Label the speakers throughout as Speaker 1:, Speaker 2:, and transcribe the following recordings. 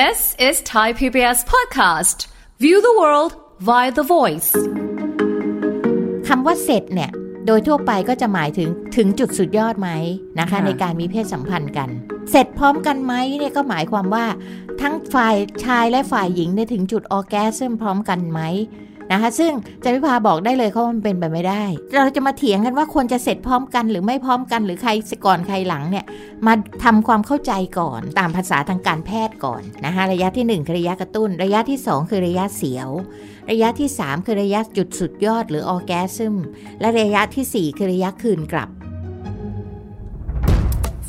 Speaker 1: This is Thai PBS podcast. View the world via the voice.
Speaker 2: คำว่าเสร็จเนี่ย โดยทั่วไปก็จะหมายถึงถึงจุดสุดยอดไหมนะคะ
Speaker 3: ค่ะ
Speaker 2: ในการมีเพศสัมพันธ์กัน เสร็จพร้อมกันไหมเนี่ยก็หมายความว่า ทั้งฝ่ายชายและฝ่ายหญิงเนี่ยถึงจุดออร์แกซึมพร้อมกันไหม นะคะซึ่งจันวิภาบอกได้เลยเขามันเป็นไปไม่ได้ เราจะมาเถียงกันว่าควรจะเสร็จพร้อมกันหรือไม่พร้อมกันหรือใครก่อนใครหลังเนี่ยมาทำความเข้าใจก่อนตามภาษาทางการแพทย์ก่อนนะคะระยะที่หนึ่งคือระยะกระตุ้น ระยะที่สองคือระยะเสียว ระยะที่ 3 คือระยะจุดสุดยอดหรือออแกซึมและระยะทีสี่4 คือระยะคืนกลับ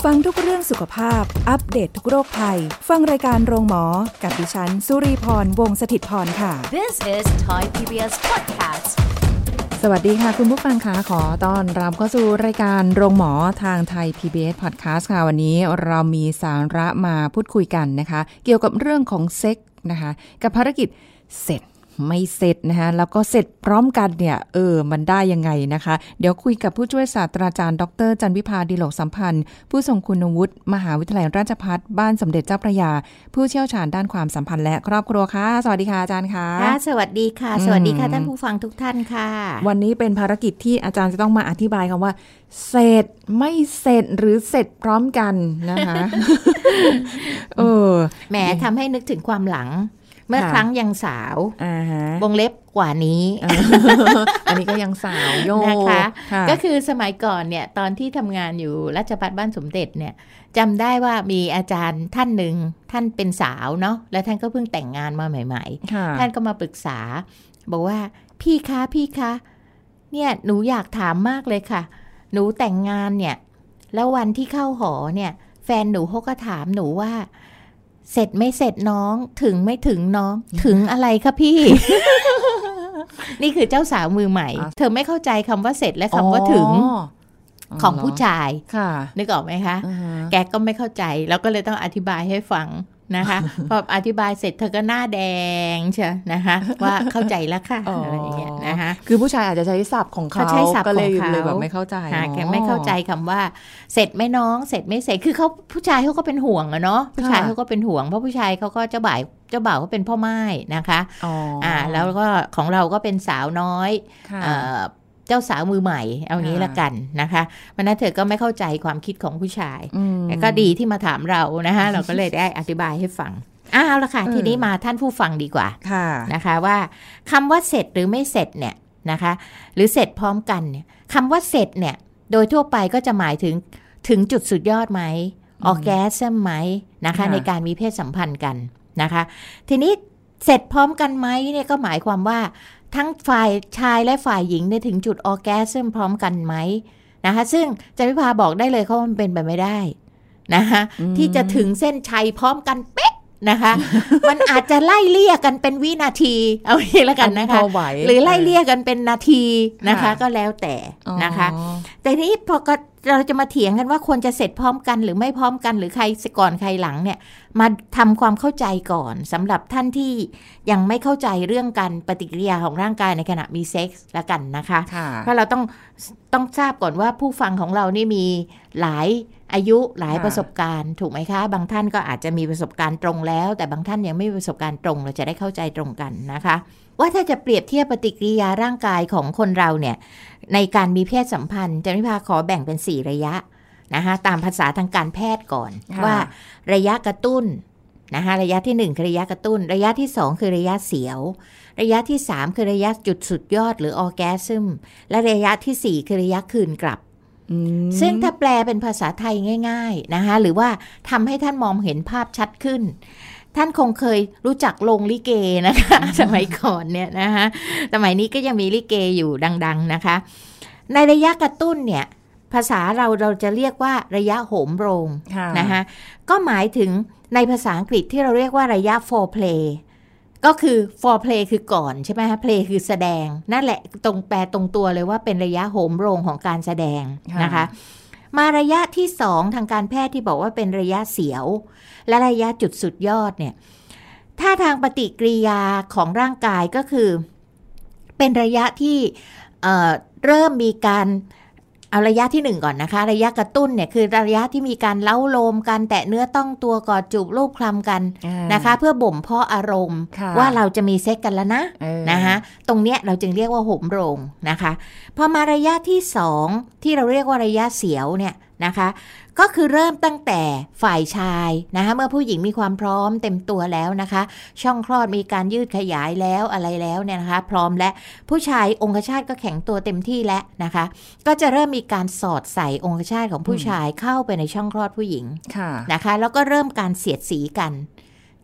Speaker 4: ฟังทุกเรื่องสุขภาพ อัปเดตททุกโรคภัย ฟังรายการโรงหมอ กับดิฉัน สุรีพร วงศิตพรค่ะ
Speaker 1: This is Thai PBS podcast.
Speaker 3: สวัสดีค่ะ คุณผู้ฟังคะขอต้อนรับเข้าสู่รายการโรงหมอทางไทย PBS Podcast ค่ะ วันนี้เรามีสาระมาพูดคุยกันนะคะ เกี่ยวกับเรื่องของเซ็กนะคะ กับภารกิจเสร็จ ไม่เสร็จนะคะแล้วก็เสร็จพร้อมกันเนี่ย เออ มันได้ยังไงนะคะ เดี๋ยวคุยกับผู้ช่วยศาสตราจารย์ ดร จันวิพาดิโลกสัมพันธ์ ผู้ทรงคุณวุฒิมหาวิทยาลัยราชภัฏบ้านสมเด็จเจ้าพระยา ผู้เชี่ยวชาญด้านความสัมพันธ์และครอบครัวค่ะ สวัสดีค่ะอาจารย์ค่ะ
Speaker 2: ค่ะสวัสดีค่ะ สวัสดีค่ะท่านผู้ฟังทุกท่านค่ะ
Speaker 3: วันนี้เป็นภารกิจที่อาจารย์จะต้องมาอธิบายคำว่า เสร็จไม่เสร็จหรือเสร็จพร้อมกันนะคะเออ
Speaker 2: แหมทำให้นึกถึงความหลังเมื่อ
Speaker 3: ค่ะ
Speaker 2: ครั้งยังสาว
Speaker 3: อ่าฮะ
Speaker 2: วงเล็บกว่านี้
Speaker 3: อันนี้ก็ยังสาวโย
Speaker 2: นะคะ
Speaker 3: ค่ะ
Speaker 2: ก็คือสมัยก่อนเนี่ยตอนที่ทำงานอยู่ราชพัฒบ้านสมเด็จเนี่ยจำได้ว่ามีอาจารย์ท่านหนึ่งท่านเป็นสาวเนาะแล้วท่านก็เพิ่งแต่งงานมาใหม่ๆ
Speaker 3: ค่ะ
Speaker 2: ท่านก็มาปรึกษา บอกว่าพี่คะพี่คะเนี่ยหนูอยากถามมากเลยค่ะ หนูแต่งงานเนี่ย แล้ววันที่เข้าหอเนี่ย แฟนหนูเขาก็ถามหนูว่า เสร็จไม่เสร็จน้องถึงไม่ถึงน้องถึงอะไรคะพี่ นี่คือเจ้าสาวมือใหม่
Speaker 3: อะ
Speaker 2: เธอไม่เข้าใจคำว่าเสร็จและคำว่าถึง
Speaker 3: อ๋อ
Speaker 2: ของผู้ชาย
Speaker 3: ค่ะ
Speaker 2: นึกออกไหมคะ
Speaker 3: อ่าฮะ
Speaker 2: แกก็ไม่เข้าใจ แล้วก็เลยต้องอธิบายให้ฟัง นะคะพออธิบายเสร็จเธอก็หน้าแดงใช่นะคะว่าเข้าใจแล้วค่ะอะไรอย่างเงี้ยนะคะ
Speaker 3: คือผู้ชายอาจจะใช้ศัพท์ของเขา
Speaker 2: เขาใช้ศัพท์
Speaker 3: ก็เลย
Speaker 2: ของเขา
Speaker 3: เลยแบบไม่เข้าใจ
Speaker 2: ค่ะแกไม่เข้าใจคำว่า เสร็จไหม่น้องเสร็จไม่เสร็จคือเขาผู้ชายเขาก็เป็นห่วงอะเนาะผู้ชายเขาก็เป็นห่วงเพราะผู้ชายเขาก็เจ้าบ่าวเจ้าบ่าวเขาเป็นพ่อไม้นะคะ
Speaker 3: อ๋อ
Speaker 2: อ่าแล้วก็ของเราก็เป็นสาวน้อย
Speaker 3: ค่ะ
Speaker 2: เอ่อ เจ้าสาวมือใหม่ เอางี้
Speaker 3: ค่ะ
Speaker 2: ละกันนะคะมันนั้นเธอก็ไม่เข้าใจความคิดของผู้ชาย
Speaker 3: อืม
Speaker 2: แต่ก็ดีที่มาถามเรานะคะเราก็เลยได้อธิบายให้ฟังอ้าวละค่ะ
Speaker 3: เออ
Speaker 2: ทีนี้มาท่านผู้ฟังดีกว่า
Speaker 3: ค่ะ
Speaker 2: นะคะว่าคำว่าเสร็จหรือไม่เสร็จเนี่ยนะคะ หรือเสร็จพร้อมกันเนี่ยคำว่าเสร็จเนี่ย โดยทั่วไปก็จะหมายถึงถึงจุดสุดยอดไหมออร์แกซึมไหมนะคะ
Speaker 3: ค่ะ
Speaker 2: ในการมีเพศสัมพันธ์กันนะคะ ทีนี้เสร็จพร้อมกันไหมเนี่ยก็หมายความว่า ทั้งฝ่ายชายและฝ่ายหญิงเนี่ยถึงจุดออร์แกซึมพร้อมกันไหมนะคะซึ่งจันวิภาบอกได้เลยเขามันเป็นไปไม่ได้นะคะที่จะถึงเส้นชัยพร้อมกันเป๊ะ นะคะ มันอาจจะไล่เลี่ยกันเป็นวินาที เอาอย่างนี้แล้วกันนะคะ
Speaker 3: พอไหว
Speaker 2: หรือไล่เลี่ยกันเป็นนาทีนะคะ
Speaker 3: ค่ะ
Speaker 2: ก็แล้วแต่นะคะ
Speaker 3: อ๋อ
Speaker 2: แต่ทีนี้พอก็เราจะมาเถียงกันว่าควรจะเสร็จพร้อมกันหรือไม่พร้อมกันหรือใครก่อนใครหลังเนี่ย มาทำความเข้าใจก่อนสำหรับท่านที่ยังไม่เข้าใจเรื่องการปฏิกิริยาของร่างกายในขณะมีเซ็กส์ละกันนะคะ
Speaker 3: ค่ะ
Speaker 2: เพราะเราต้องต้องทราบก่อนว่าผู้ฟังของเรานี่มีหลาย อายุหลาย
Speaker 3: ค่ะ
Speaker 2: ประสบการณ์ ถูกไหมคะ บางท่านก็อาจจะมีประสบการณ์ตรงแล้ว แต่บางท่านยังไม่มีประสบการณ์ตรงเราจะได้เข้าใจตรงกันนะคะ ว่าถ้าจะเปรียบเทียบปฏิกิริยาร่างกายของคนเราเนี่ยในการมีเพศสัมพันธ์จันวิภาขอแบ่งเป็น 4 ระยะนะคะตามภาษาทางการแพทย์ก่อน
Speaker 3: ค่ะ
Speaker 2: ว่าระยะกระตุ้นนะคะระยะที่ 1 คือระยะกระตุ้น ระยะที่ 2 คือระยะเสียว ระยะที่ 3 คือระยะจุดสุดยอดหรือออร์แกซึมและระยะทีสี่ 4 คือระยะคืนกลับ
Speaker 3: อืม
Speaker 2: ซึ่งถ้าแปลเป็นภาษาไทยง่าย ๆนะคะ หรือว่าทำให้ท่านมองเห็นภาพชัดขึ้น ท่านคงเคยรู้จักโรงลิเกนะคะ สมัยก่อนเนี่ยนะคะสมัยนี้ก็ยังมีลิเกอยู่ดัง ๆนะคะ ในระยะกระตุ้นเนี่ยภาษาเราเราจะเรียกว่าระยะโหมโรง
Speaker 3: ค่ะ
Speaker 2: นะคะก็หมายถึงในภาษาอังกฤษที่เราเรียกว่าระยะ foreplay ก็คือ foreplay คือก่อนใช่ไหมคะ play คือแสดง นั่นแหละตรงแปลตรงตัวเลยว่าเป็นระยะโหมโรงของการแสดง
Speaker 3: ค่ะ
Speaker 2: นะคะ มาระยะที่สองทางการแพทย์ที่บอกว่าเป็นระยะเสียว และระยะจุดสุดยอดเนี่ยถ้าทางปฏิกิริยาของร่างกายก็คือ เป็นระยะที่เอ่อเริ่มมีการเอาระยะที่หนึ่งก่อนนะคะ ระยะกระตุ้นเนี่ยคือระยะที่มีการเล้าโลมกันแตะเนื้อต้องตัวกอดจูบรูปคลำกัน
Speaker 3: อ่า
Speaker 2: นะคะ เพื่อบ่มเพาะอารมณ์
Speaker 3: ค่ะ
Speaker 2: ว่าเราจะมีเซ็กกันแล้วนะ
Speaker 3: เออ
Speaker 2: นะคะตรงเนี้ยเราจึงเรียกว่าโหมโรงนะคะพอมาระยะที่สองที่เราเรียกว่าระยะเสียวเนี่ยนะคะ ก็คือเริ่มตั้งแต่ฝ่ายชายนะคะเมื่อผู้หญิงมีความพร้อมเต็มตัวแล้วนะคะ ช่องคลอดมีการยืดขยายแล้วอะไรแล้วเนี่ยนะคะ พร้อมและผู้ชายองคชาตก็แข็งตัวเต็มที่แล้วนะคะ ก็จะเริ่มมีการสอดใส่องคชาตของผู้ชายเข้าไปในช่องคลอดผู้หญิง
Speaker 3: ค่ะ
Speaker 2: นะคะ แล้วก็เริ่มการเสียดสีกัน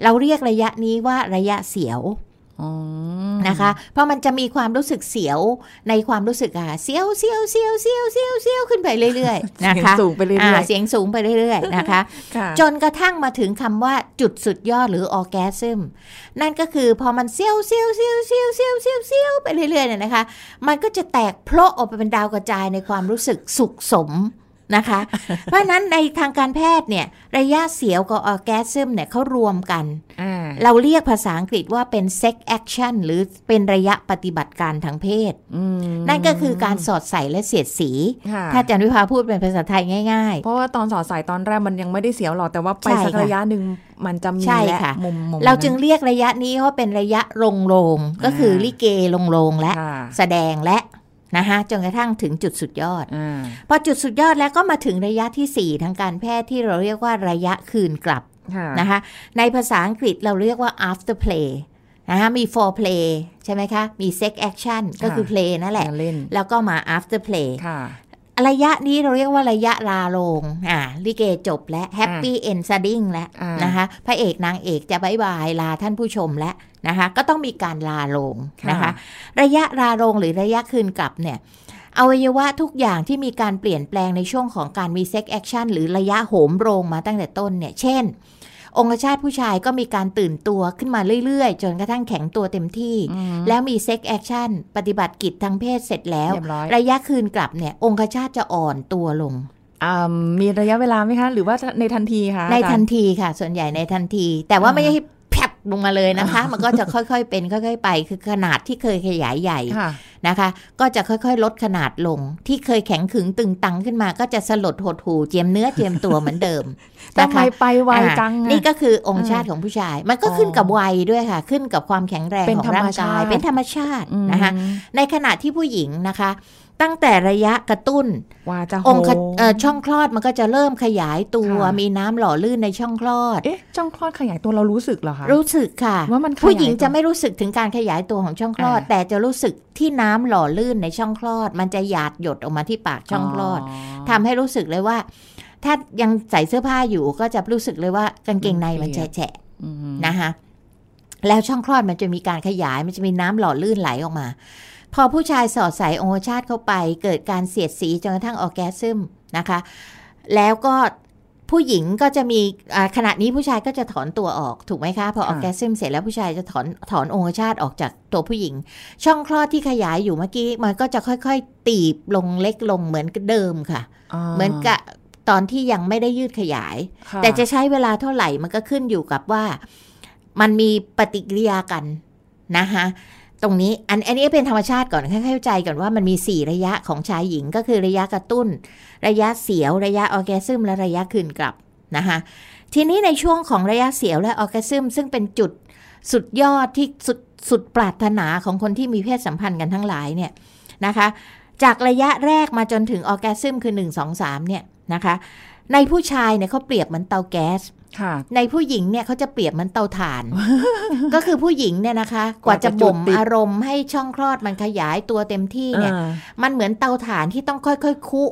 Speaker 2: เราเรียกระยะนี้ว่าระยะเสียว
Speaker 3: อ๋อ
Speaker 2: นะคะ เพราะมันจะมีความรู้สึกเสียวในความรู้สึกอะเสียวเสียวเสียวเสียวเสียวเสียวขึ้นไปเรื่อยๆ
Speaker 3: เสี
Speaker 2: นะ
Speaker 3: ยง
Speaker 2: คะ
Speaker 3: สูงไปเรื่
Speaker 2: อ่า
Speaker 3: อย
Speaker 2: เสียงสูงไปเรื่อยๆนะคะ
Speaker 3: ๆค่ะ
Speaker 2: จนกระทั่งมาถึงคำว่าจุดสุดยอดหรือออแกซึมนั่นก็คือพอมันเซียวเซียวเซียวเซียวเซียวเซียวเซียวไปเรื่อยๆเนี่ยนะคะ มันก็จะแตกโพละออกไปเป็นดาวกระจายในความรู้สึกสุขสม นะคะ เพราะฉะนั้นในทางการแพทย์เนี่ยระยะเสียวกับออแกซึมเนี่ยเขารวมกัน
Speaker 3: อ่า
Speaker 2: เราเรียกภาษาอังกฤษว่าเป็น sex action หรือเป็นระยะปฏิบัติการทางเพศ
Speaker 3: อืม
Speaker 2: นั่นก็คือการสอดใส่และเสียดสี
Speaker 3: ค่ะ
Speaker 2: ถ้าอาจารย์วิภาพูดเป็นภาษาไทยง่าย ๆ
Speaker 3: เพราะว่าตอนสอดใส่ตอนแรกมันยังไม่ได้เสียวหรอกแต่ว่าไป
Speaker 2: ใช่
Speaker 3: สัก
Speaker 2: ค่ะ
Speaker 3: ระยะหนึ่งมันจะมี
Speaker 2: ใช่
Speaker 3: และ
Speaker 2: ค่ะ
Speaker 3: มุมมุม
Speaker 2: เรา
Speaker 3: นั้น
Speaker 2: จึงเรียกระยะนี้ว่าเป็นระยะลงโลงก็คือลิเกลงโลงและ
Speaker 3: ค่ะ
Speaker 2: แสดงและ นะคะจนกระทั่งถึงจุดสุดยอด
Speaker 3: อ่า
Speaker 2: พอจุดสุดยอดแล้วก็มาถึงระยะที่ 4 ทางการแพทย์ที่เราเรียกว่าระยะคืนกลับ
Speaker 3: ค่ะ
Speaker 2: นะคะในภาษาอังกฤษเราเรียกว่า after play นะคะมี for play ใช่ไหมคะ มี sex action ก็คือ play นั่นแหละ
Speaker 3: การเล่น
Speaker 2: แล้วก็มา after play
Speaker 3: ค่ะ
Speaker 2: ระยะนี้เราเรียกว่าระยะลาลง อ่าลิเกจบและ happy ending แล้ว
Speaker 3: อ่าน
Speaker 2: นะคะพระเอกนางเอกจะบายบายลาท่านผู้ชมแล้วนะคะ ก็ต้องมีการราลงนะคะ ระยะราลงหรือระยะคืนกลับเนี่ยอวัยวะทุกอย่างที่มีการเปลี่ยนแปลงในช่วงของการมี sex action หรือระยะโหมโรงมาตั้งแต่ต้นเนี่ย เช่น องคชาตผู้ชายก็มีการตื่นตัวขึ้นมาเรื่อยๆ จนกระทั่งแข็งตัวเต็มที่
Speaker 3: อืม
Speaker 2: แล้วมี sex action ปฏิบัติกิจทางเพศเสร็จแล้ว
Speaker 3: เรียบร้อย
Speaker 2: ระยะคืนกลับเนี่ย องคชาตจะอ่อนตัวลง
Speaker 3: อ่ามีระยะเวลาไหมคะ หรือว่าในทันทีคะ
Speaker 2: ใน
Speaker 3: อาจารย์
Speaker 2: ทันทีค่ะ ส่วนใหญ่ในทันที แต่ว่า
Speaker 3: อ่า
Speaker 2: ไม่ใช่แผบลงมาเลยนะคะ มันก็จะค่อยๆเป็นค่อยๆไป คือขนาดที่เคยขยายใหญ่
Speaker 3: ค่ะ
Speaker 2: นะคะ ก็จะค่อยๆ ลดขนาดลง ที่เคยแข็งขึงตึงตังขึ้นมา ก็จะสลดหดหูเจียมเนื้อเจียมตัวเหมือนเดิม
Speaker 3: ทำไมไปไว
Speaker 2: อ่า
Speaker 3: จังอะ
Speaker 2: นี่ก็คือองค์ชาติของผู้ชาย มันก็ขึ้นกับวัยด้วยค่ะ ขึ้นกับความแข็งแรง
Speaker 3: เป็น
Speaker 2: ของร่างกาย
Speaker 3: ธรรมชาติ
Speaker 2: เป็นธรรมชาติ
Speaker 3: อืม
Speaker 2: นะคะในขณะที่ผู้หญิงนะคะ ตั้งแต่ระยะกระตุ้น
Speaker 3: ว่าจะโห
Speaker 2: องค์ขเอ่อช่องคลอดมันก็จะเริ่มขยายตัว
Speaker 3: ค่ะ
Speaker 2: มีน้ำหล่อลื่นในช่องคลอด
Speaker 3: เอ๊ะช่องคลอดขยายตัวเรารู้สึกเหรอคะ
Speaker 2: รู้สึกค่ะ
Speaker 3: ว่ามันขยาย
Speaker 2: ผู้หญิง
Speaker 3: ตัว
Speaker 2: จะไม่รู้สึกถึงการขยายตัวของช่องคลอด
Speaker 3: อ่า
Speaker 2: แต่จะรู้สึกที่น้ำหล่อลื่นในช่องคลอด มันจะหยาดหยดออกมาที่ปากช่องคลอดทำให้รู้สึกเลยว่า ถ้ายังใส่เสื้อผ้าอยู่ก็จะรู้สึกเลยว่ากางเกงในมันแฉะ
Speaker 3: อืม
Speaker 2: ๆนะคะแล้วช่องคลอดมันจะมีการขยายมันจะมีน้ำหล่อลื่นไหลออกมา พอผู้ชายสอดใส่องคชาตเข้าไป เกิดการเสียดสีจนกระทั่งออร์แกซึมนะคะ แล้วก็ผู้หญิงก็จะมีอ่าขณะนี้ผู้ชายก็จะถอนตัวออกถูกไหมคะ พอออร์แกซึมเสร็จแล้วผู้ชายจะถอนถอนองคชาตออกจากตัวผู้หญิง ช่องคลอดที่ขยายอยู่เมื่อกี้ มันก็จะค่อยๆ ตีบลงเล็กลงเหมือนกับเดิมค่ะ เหมือนกับ ตอนที่ยังไม่ได้ยืดขยาย
Speaker 3: ค่
Speaker 2: แต่จะใช้เวลาเท่าไหร่มันก็ขึ้นอยู่กับว่า มันมีปฏิกิริยากันนะคะตรงนี้อันอันนี้เป็นธรรมชาติก่อนให้เข้าใจก่อนว่ามันมี 4 ระยะของชายหญิงก็คือระยะกระตุ้น ระยะเสียว ระยะออร์แกซึมและระยะคืนกลับนะคะทีนี้ในช่วงของระยะเสียวและออร์แกซึมซึ่งเป็นจุดสุดยอดที่สุดสุดปรารถนาของคนที่มีเพศสัมพันธ์กันทั้งหลายเนี่ยนะคะจากระยะแรกมาจนถึงออร์แกซึมคือ 1 2 3เนี่ย นะคะ ในผู้ชายเนี่ยเขาเปรียบเหมือนเตาแก๊ส
Speaker 3: ค่ะ
Speaker 2: ในผู้หญิงเนี่ยเขาจะเปรียบเหมือนเตาถ่าน ก็คือผู้หญิงเนี่ยนะคะ กว่าจะ
Speaker 3: กว่าจะจุด
Speaker 2: บ่ม
Speaker 3: ติด
Speaker 2: อารมณ์ให้ช่องคลอดมันขยายตัวเต็มที่เนี่ย
Speaker 3: อ่า
Speaker 2: มันเหมือนเตาถ่านที่ต้องค่อยๆคุ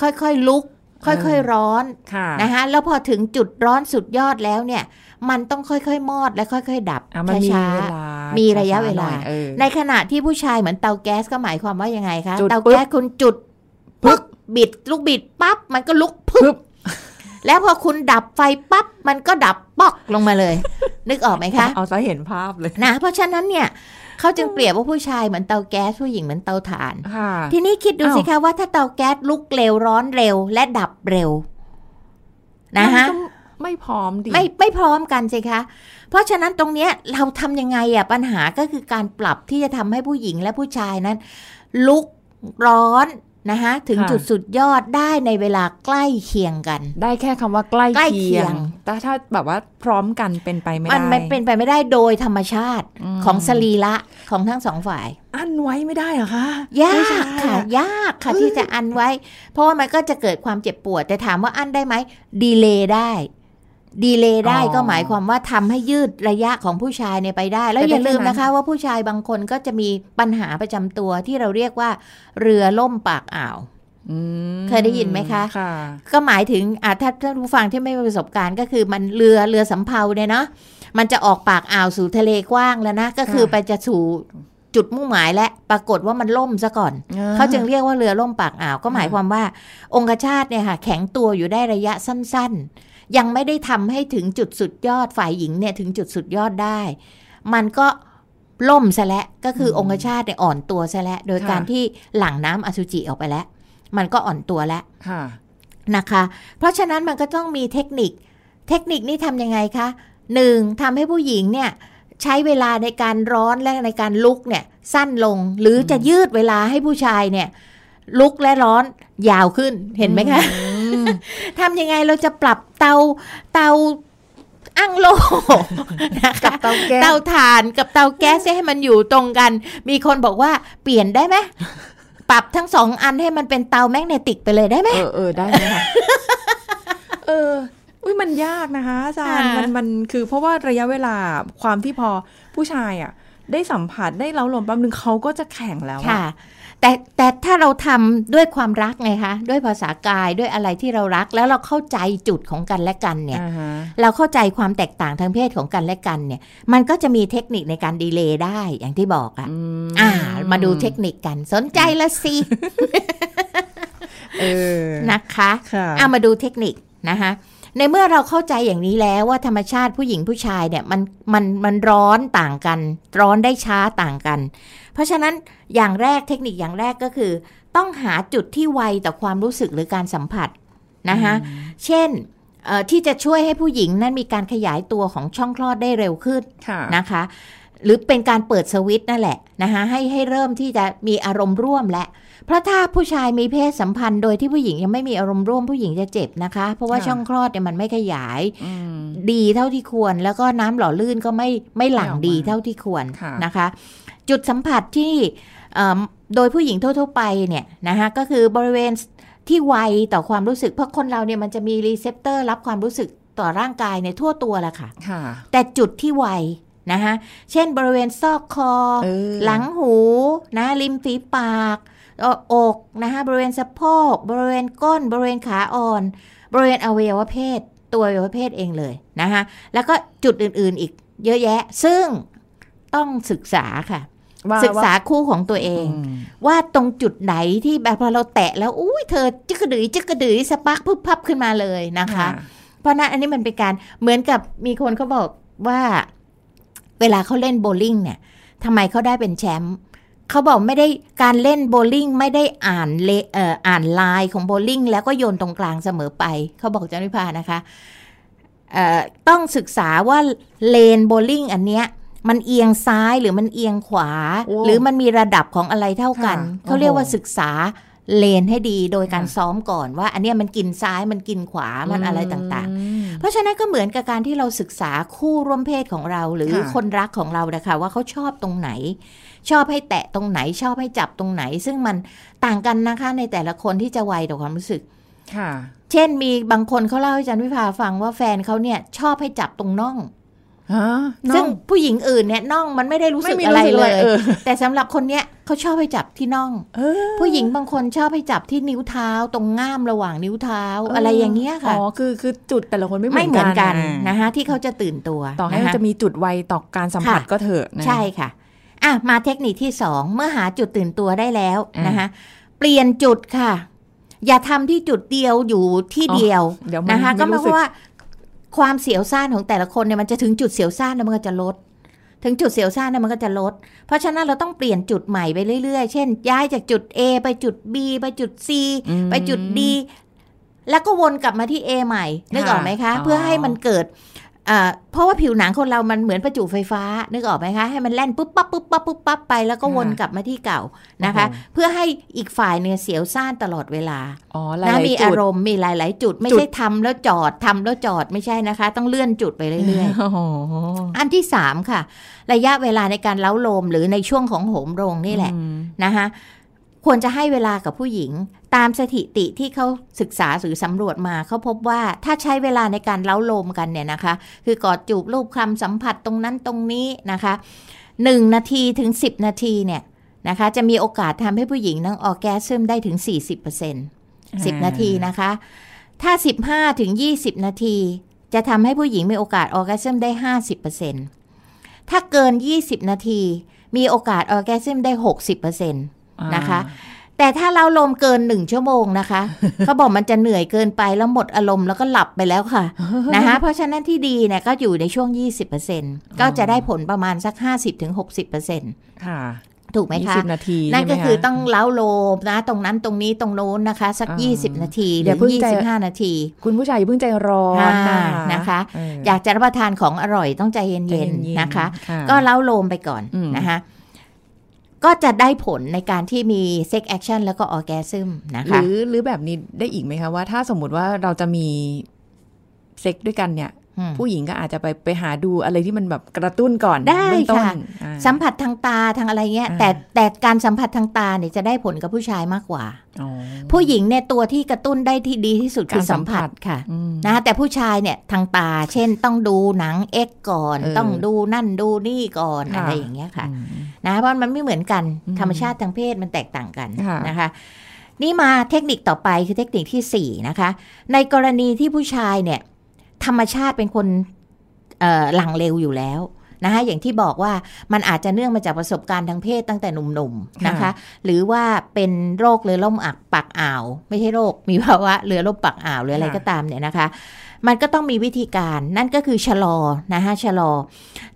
Speaker 2: ค่อยๆลุก ค่อยๆร้อน
Speaker 3: ค่ะ
Speaker 2: นะคะแล้วพอถึงจุดร้อนสุดยอดแล้วเนี่ย มันต้องค่อยๆมอดและค่อยๆ ดับ
Speaker 3: อะมันมี
Speaker 2: ช้า
Speaker 3: เว
Speaker 2: ๆ
Speaker 3: ลา
Speaker 2: มี
Speaker 3: มี
Speaker 2: ระยะเวลา
Speaker 3: เออ
Speaker 2: ในขณะที่ผู้ชายเหมือนเตาแก๊สก็หมายความว่ายังไงคะ
Speaker 3: จุด
Speaker 2: เตา
Speaker 3: ปุ๊บ
Speaker 2: แก๊สคุณจุด
Speaker 3: ปึ๊บ
Speaker 2: บิดลูกบิดปั๊บมันก็ลุก
Speaker 3: พึ
Speaker 2: พึ
Speaker 3: บบ
Speaker 2: แล้วพอคุณดับไฟปั๊บมันก็ดับป๊อกลงมาเลย นึกออกไหมคะ
Speaker 3: เอาซะเห็นภาพเลย
Speaker 2: นะเพราะฉะนั้นเนี่ยเขาจึงเปรียบว่าผู้ชายเหมือนเตาแก๊สผู้หญิงเหมือนเตาถ่าน
Speaker 3: ค่ะ
Speaker 2: ทีนี้คิดดู
Speaker 3: อ้าว
Speaker 2: สิคะว่าถ้าเตาแก๊สลุกเร็วร้อนเร็วและดับเร็ว นะฮะ
Speaker 3: มัก็ไม่พร้อมดิ
Speaker 2: ไม่ไม่พร้อมกันสิคะ เพราะฉะนั้นตรงเนี้ยเราทำยังไงอะปัญหาก็คือการปรับที่จะทำให้ผู้หญิงและผู้ชายนั้น ลุกร้อน นะคะถึง
Speaker 3: ค่ะ
Speaker 2: จุดสุดยอดได้ในเวลาใกล้เคียงกัน
Speaker 3: ได้แค่คำว่าใกล้
Speaker 2: ใกล้เคี
Speaker 3: เคีย
Speaker 2: ย
Speaker 3: ง
Speaker 2: ง
Speaker 3: แต่ถ้าแบบว่าพร้อมกันเป็นไปไม่ได้
Speaker 2: มันไม่เป็นไปไม่ได้โดยธรรมชาติ
Speaker 3: อืม
Speaker 2: ของสรีระของทั้งสองฝ่าย
Speaker 3: อันไว้ไม่ได้เหรอคะ
Speaker 2: ยา
Speaker 3: ผู้ช
Speaker 2: กค่ะยากค่ะที่จะอันไว้ เพราะว่ามันก็จะเกิดความเจ็บปวดแต่ถามว่าอันได้ไหมดีเลย์ได้ ดีเลย์ได้ก็หมายความว่าทำให้ยืดระยะของผู้ชายเนี่ยไปได้ แล้วอย่าลืมนะคะ ว่าผู้ชายบางคนก็จะมีปัญหาประจำตัวที่เราเรียกว่า เรือล่มปากอ่าว
Speaker 3: อืม
Speaker 2: เคยได้ยินไหมคะ
Speaker 3: ค่ะ
Speaker 2: ก็หมายถึงอะถ้าถ้าผู้ฟังที่ไม่มีประสบการณ์ ก็คือมันเรือเรือสำเภาเนี่ยเนาะมันจะออกปากอ่าวสู่ทะเลกว้างแล้วนะก็คือ
Speaker 3: ค่ะ
Speaker 2: ไปจะสู่จุดมุ่งหมายและปรากฏว่ามันล่มซะก่อน เขาจึงเรียกว่าเรือล่มปากอ่าว ก็หมายความว่า องคชาตเนี่ยค่ะ แข็งตัวอยู่ได้ระยะสั้นๆ ยังไม่ได้ทำให้ถึงจุดสุดยอดฝ่ายหญิงเนี่ยถึงจุดสุดยอดได้ มันก็ล่มซะแล้วก็คืออ
Speaker 3: ม
Speaker 2: องคชาตเนี่ยอ่อนตัวซะแล้วโดย
Speaker 3: ค่ะ
Speaker 2: การที่หลั่งน้ำอสุจิออกไปแล้ว มันก็อ่อนตัวแล้ว
Speaker 3: ค่ะ
Speaker 2: นะคะ เพราะฉะนั้นมันก็ต้องมีเทคนิค เทคนิคนี้ทำยังไงคะหนึ่งทำให้ผู้หญิงเนี่ยใช้เวลาในการร้อนและในการลุกเนี่ยสั้นลงหรือจะยืดเวลาให้ผู้ชายเนี่ยลุกและร้อนยาวขึ้นเห็นไหมคะ
Speaker 3: อืม
Speaker 2: ทำยังไงเราจะปรับเตาเตาอั้งโลนะคะ
Speaker 3: เตาแก๊ส
Speaker 2: เตาถ่านกับเตาแก๊สให้มันอยู่ตรงกัน มีคนบอกว่าเปลี่ยนได้ไหมปรับทั้งสองอันให้มันเป็นเตาแมกเนติกไปเลยได้ไหม
Speaker 3: เออเออได้ไหมคะเอออุ้ยมันยากนะคะอาจารย์
Speaker 2: ค่ะ
Speaker 3: มันมันคือเพราะว่าระยะเวลาความที่พอผู้ชายอะ ได้สัมผัสได้เล้าลมแป๊บนึงเขาก็จะแข็งแล้วอะ
Speaker 2: ค่ะ แต่แต่ถ้าเราทำด้วยความรักไงคะ ด้วยภาษากายด้วยอะไรที่เรารัก แล้วเราเข้าใจจุดของกันและกันเนี่ย
Speaker 3: อ่าฮะ
Speaker 2: เราเข้าใจความแตกต่างทางเพศของกันและกันเนี่ย มันก็จะมีเทคนิคในการดีเลย์ได้อย่างที่บอกอะ
Speaker 3: อืม
Speaker 2: อ่า มาดูเทคนิคกันสนใจละสิ
Speaker 3: เออ
Speaker 2: นะคะ
Speaker 3: ค่ะ
Speaker 2: อ่ามาดูเทคนิคนะคะ ในเมื่อเราเข้าใจอย่างนี้แล้วว่าธรรมชาติผู้หญิงผู้ชายเนี่ยมันมันมันร้อนต่างกัน ร้อนได้ช้าต่างกัน เพราะฉะนั้นอย่างแรกเทคนิคอย่างแรกก็คือ ต้องหาจุดที่ไวต่อความรู้สึกหรือการสัมผัสนะคะเช่นเอ่อที่จะช่วยให้ผู้หญิงนั้นมีการขยายตัวของช่องคลอดได้เร็วขึ้น
Speaker 3: ค่ะ
Speaker 2: นะคะ หรือเป็นการเปิดสวิตช์นั่นแหละนะคะให้ให้เริ่มที่จะมีอารมณ์ร่วมและ เพราะถ้าผู้ชายมีเพศสัมพันธ์โดยที่ผู้หญิงยังไม่มีอารมณ์ร่วมผู้หญิงจะเจ็บนะคะ เพราะว่า
Speaker 3: ค่ะ
Speaker 2: ช่องคลอดเนี่ยมันไม่ขยาย
Speaker 3: อืม
Speaker 2: ดีเท่าที่ควร แล้วก็น้ำหล่อลื่นก็ไม่ไม่หลั่ง
Speaker 3: ไม่ออกมา
Speaker 2: ดีเท่าที่ควร
Speaker 3: ค่ะ
Speaker 2: นะคะ จุดสัมผัสที่เอิ่มโดยผู้หญิงทั่วๆไปเนี่ยนะคะก็คือบริเวณที่ไวต่อความรู้สึก เพราะคนเราเนี่ยมันจะมีรีเซพเตอร์รับความรู้สึกต่อร่างกายในยทั่วตัวแหละค่ะ
Speaker 3: ค่ะ
Speaker 2: แต่จุดที่ไวนะคะเช่นบริเวณซอกคอ
Speaker 3: เออ
Speaker 2: หลังหูนะริมฝีปากเอ่ออกนะคะบริเวณสะโพก บริเวณก้น บริเวณขาอ่อน บริเวณอวัยวะเพศ ตัวอวัยวะเพศเองเลยนะคะแล้วก็จุดอื่นๆอีกเยอะแยะ ซึ่งต้องศึกษาค่ะ
Speaker 3: ว่า
Speaker 2: ศึกษาคู่ของตัวเอง
Speaker 3: อืม
Speaker 2: ว่าตรงจุดไหนที่แบบพอเราแตะแล้วอุ้ยเธอจึกกระดือจึกกระดือสปักพึบพับขึ้นมาเลยนะคะ เพราะฉะนั้นอันนี้มันเป็นการเหมือนกับมีคนเขาบอกว่า เวลาเขาเล่นโบว์ลิ่งเนี่ยทำไมเขาได้เป็นแชมป์ เขาบอกไม่ได้การเล่นโบว์ลิ่งไม่ได้อ่านเลเอ่ออ่านลายของโบว์ลิ่งแล้วก็โยนตรงกลางเสมอไป เขาบอกจันวิพานะคะเอ่อต้องศึกษาว่าเลนโบว์ลิ่งอันเนี้ยมันเอียงซ้ายหรือมันเอียงขวา
Speaker 3: โอ้
Speaker 2: หรือมันมีระดับของอะไรเท่ากัน
Speaker 3: ค่ะ
Speaker 2: เขาเรียกว่า
Speaker 3: โอ้โห
Speaker 2: ศึกษาเลนให้ดีโดยการ
Speaker 3: ค่ะ
Speaker 2: ซ้อมก่อนว่า อันเนี้ยมันกินซ้ายมันกินขวามันอะไรต่าง
Speaker 3: อืม
Speaker 2: ๆเพราะฉะนั้นก็เหมือนกับการที่เราศึกษาคู่ร่วมเพศของเรา หรือ
Speaker 3: ค่ะ
Speaker 2: คนรักของเรานะคะว่าเขาชอบตรงไหน ชอบให้แตะตรงไหนชอบให้จับตรงไหน ซึ่งมันต่างกันนะคะในแต่ละคนที่จะไวต่อความรู้สึก
Speaker 3: ค่ะ
Speaker 2: เช่นมีบางคนเขาเล่าให้อาจันวิภาฟังว่าแฟนเขาเนี่ยชอบให้จับตรงน่อง
Speaker 3: ฮะ
Speaker 2: ซึ่ง
Speaker 3: น้อ
Speaker 2: ผู้หญิงอื่นเนี่ยน่องมันไม่ได้รู้สึก
Speaker 3: ไม่มี
Speaker 2: อะไร
Speaker 3: รู้สึก
Speaker 2: เล
Speaker 3: อะไร
Speaker 2: ย
Speaker 3: เออ
Speaker 2: แต่สำหรับคนเนี้ยเขาชอบให้จับที่น่อง
Speaker 3: เออ
Speaker 2: ผู้หญิงบางคนชอบให้จับที่นิ้วเท้าตรงง่ามระหว่างนิ้วเท้าอะไรอย่างเงี้ยค่ะ
Speaker 3: อ๋อคือคือจุดแต่ละคนไม่
Speaker 2: ไม่เหมือนกัน
Speaker 3: อ่า
Speaker 2: นะคะที่เขาจะตื่นตัว
Speaker 3: ต่อให้
Speaker 2: นค
Speaker 3: มันจะมีจุดไวต่อการสัมผัส
Speaker 2: ค่ะ
Speaker 3: ก็เถอะนะ
Speaker 2: ใช่ค่ะ อะมาเทคนิคที่สองเมื่อหาจุดตื่นตัวได้แล้ว
Speaker 3: อะ
Speaker 2: นะคะเปลี่ยนจุดค่ะ อย่าทำที่จุดเดียวอยู่ที่เดียว
Speaker 3: เดี๋ยวมัน
Speaker 2: นะคะก็
Speaker 3: ไม่
Speaker 2: หมาย
Speaker 3: รู้
Speaker 2: ค
Speaker 3: สึ
Speaker 2: วากมว่าความเสียวซ่านของแต่ละคนเนี่ยมันจะถึงจุดเสียวซ่านแล้วมันก็จะลด ถึงจุดเสียวซ่านเนี่ยมันก็จะลด เพราะฉะนั้นเราต้องเปลี่ยนจุดใหม่ไปเรื่อยๆ เช่น ย้ายจากจุด A ไปจุด B ไปจุด C
Speaker 3: อืม
Speaker 2: ไปจุด D แล้วก็วนกลับมาที่ A ใหม่นึกออกไหมคะ
Speaker 3: อ๋อ
Speaker 2: เพื่อให้มันเกิด เอ่อเพราะว่าผิวหนังคนเรามันเหมือนประจุไฟฟ้านึกออกไหมคะ ให้มันแล่นปุ๊บปั๊บปุ๊บปั๊บปุ๊บปั๊บไปแล้วก็วนกลับมาที่เก่านะคะ เพื่อให้อีกฝ่ายเนี่ยเสียวซ่านตลอดเวลา
Speaker 3: อ๋อหลา
Speaker 2: นะ
Speaker 3: ย
Speaker 2: มี
Speaker 3: ๆจุ
Speaker 2: อา
Speaker 3: ด
Speaker 2: รมณ์มีหลาย ๆ จุดไม่
Speaker 3: จุด
Speaker 2: ใช่ทำแล้วจอดทำแล้วจอดไม่ใช่นะคะ ต้องเลื่อนจุดไปเรื่อย
Speaker 3: โอ้โห
Speaker 2: ๆอันที่สามค่ะ ระยะเวลาในการเล้าโลมหรือในช่วงของโหมโรงนี่แหละ
Speaker 3: อืม
Speaker 2: นะคะ ควรจะให้เวลากับผู้หญิง ตามสถิติที่เขาศึกษาหรือสำรวจมาเขาพบว่าถ้าใช้เวลาในการเล้าโลมกันเนี่ยนะคะ คือกอดจูบรูปคลำสัมผัสตรงนั้นตรงนี้นะคะหนึ่งนาทีถึง 10 นาทีเนี่ยนะคะ จะมีโอกาสทำให้ผู้หญิงนั่งออร์แกซึมได้ถึง 40% 10 นาทีนะคะ ถ้า 15ถึง20 นาที จะทำให้ผู้หญิงมีโอกาส orgasm ได้ 50%ถ้าเกิน 20 นาที มีโอกาส orgasm ได้ 60% นะคะ แต่ถ้าเล้าโลมเกินหนึ่งชั่วโมงนะคะเขาบอกมันจะเหนื่อยเกินไปแล้วหมดอารมณ์แล้วก็หลับไปแล้วค่ะนะคะเพราะฉะนั้นที่ดีเนี่ยก็อยู่ในช่วง 20%ก็จะได้ผลประมาณสัก 50-60%
Speaker 3: ค่ะ
Speaker 2: ถูกไหม
Speaker 3: ยี่
Speaker 2: คะ
Speaker 3: สิบนาที
Speaker 2: นั่นก็
Speaker 3: ใช่ไหมะ
Speaker 2: คือต้องเล้าโลมนะ ตรงนั้นตรงนี้ตรงโน้นนะคะ สัก
Speaker 3: อ่า
Speaker 2: 20 นาทีห
Speaker 3: อย่า
Speaker 2: รือ
Speaker 3: เพิ่งใจ
Speaker 2: 25 นาที
Speaker 3: คุณผู้ชายอย่าเพิ่งใจร้อน
Speaker 2: อ่า
Speaker 3: นะ
Speaker 2: นะคะ
Speaker 3: เออ
Speaker 2: อยากจะรับประทานของอร่อยต้องใจเใจย็น
Speaker 3: เย็น
Speaker 2: ๆ
Speaker 3: ๆ
Speaker 2: นะคะ
Speaker 3: ค่ะ
Speaker 2: ก็เล้าโลมไปก่อน
Speaker 3: อืม
Speaker 2: นะคะ ก็จะได้ผลในการที่มีเซ็กแอคชั่นแล้วก็ออแกซึมนะคะ ห
Speaker 3: รือหรือแบบนี้ได้อีกไหมคะว่าถ้าสมมติว่าเราจะมีเซ็กด้วยกันเนี่ย ผู้หญิงก็อาจจะไปไปหาดูอะไรที่มันแบบกระตุ้นก่อน
Speaker 2: ได้
Speaker 3: เบื้องต้น
Speaker 2: ค่ะ
Speaker 3: อ่า
Speaker 2: สัมผัสทางตาทางอะไรเงี้ย
Speaker 3: อ่า
Speaker 2: แต่แต่การสัมผัสทางตาเนี่ยจะได้ผลกับผู้ชายมากกว่า
Speaker 3: อ๋อ
Speaker 2: ผู้หญิงเนี่ยตัวที่กระตุ้นได้ที่ดีที่สุดคือ
Speaker 3: การสั
Speaker 2: สั
Speaker 3: ม
Speaker 2: ม
Speaker 3: ผั
Speaker 2: ผั
Speaker 3: ส
Speaker 2: สค่ะ
Speaker 3: อืม
Speaker 2: นะแต่ผู้ชายเนี่ยทางตา เช่นต้องดูหนังเอ็กก่อน
Speaker 3: เออ
Speaker 2: ต้องดูนั่นดูนี่ก่อน
Speaker 3: ค่ะ
Speaker 2: อะไรอย่างเงี้ยค่ะ
Speaker 3: อืม
Speaker 2: นะเพราะมันไม่เหมือนกัน
Speaker 3: อืม
Speaker 2: ธรรมชาติทางเพศมันแตกต่างกัน
Speaker 3: ค่ะ
Speaker 2: นะคะนี่มาเทคนิคต่อไปคือเทคนิคที่สี่นะคะ ในกรณีที่ผู้ชายเนี่ย ธรรมชาติเป็นคนเอ่อหลังเร็วอยู่แล้วนะคะอย่างที่บอกว่ามันอาจจะเนื่องมาจากประสบการณ์ทางเพศตั้งแต่หนุ่มๆนะคะ
Speaker 3: ค่ะ
Speaker 2: หรือว่าเป็นโรคเรือล่มอักปากอ่าว ไม่ใช่โรค มีภาวะเรือล่มปากอ่าวหรืออะไรก็ตามเนี่ยนะคะ มันก็ต้องมีวิธีการนั่นก็คือชะลอนะคะชะลอ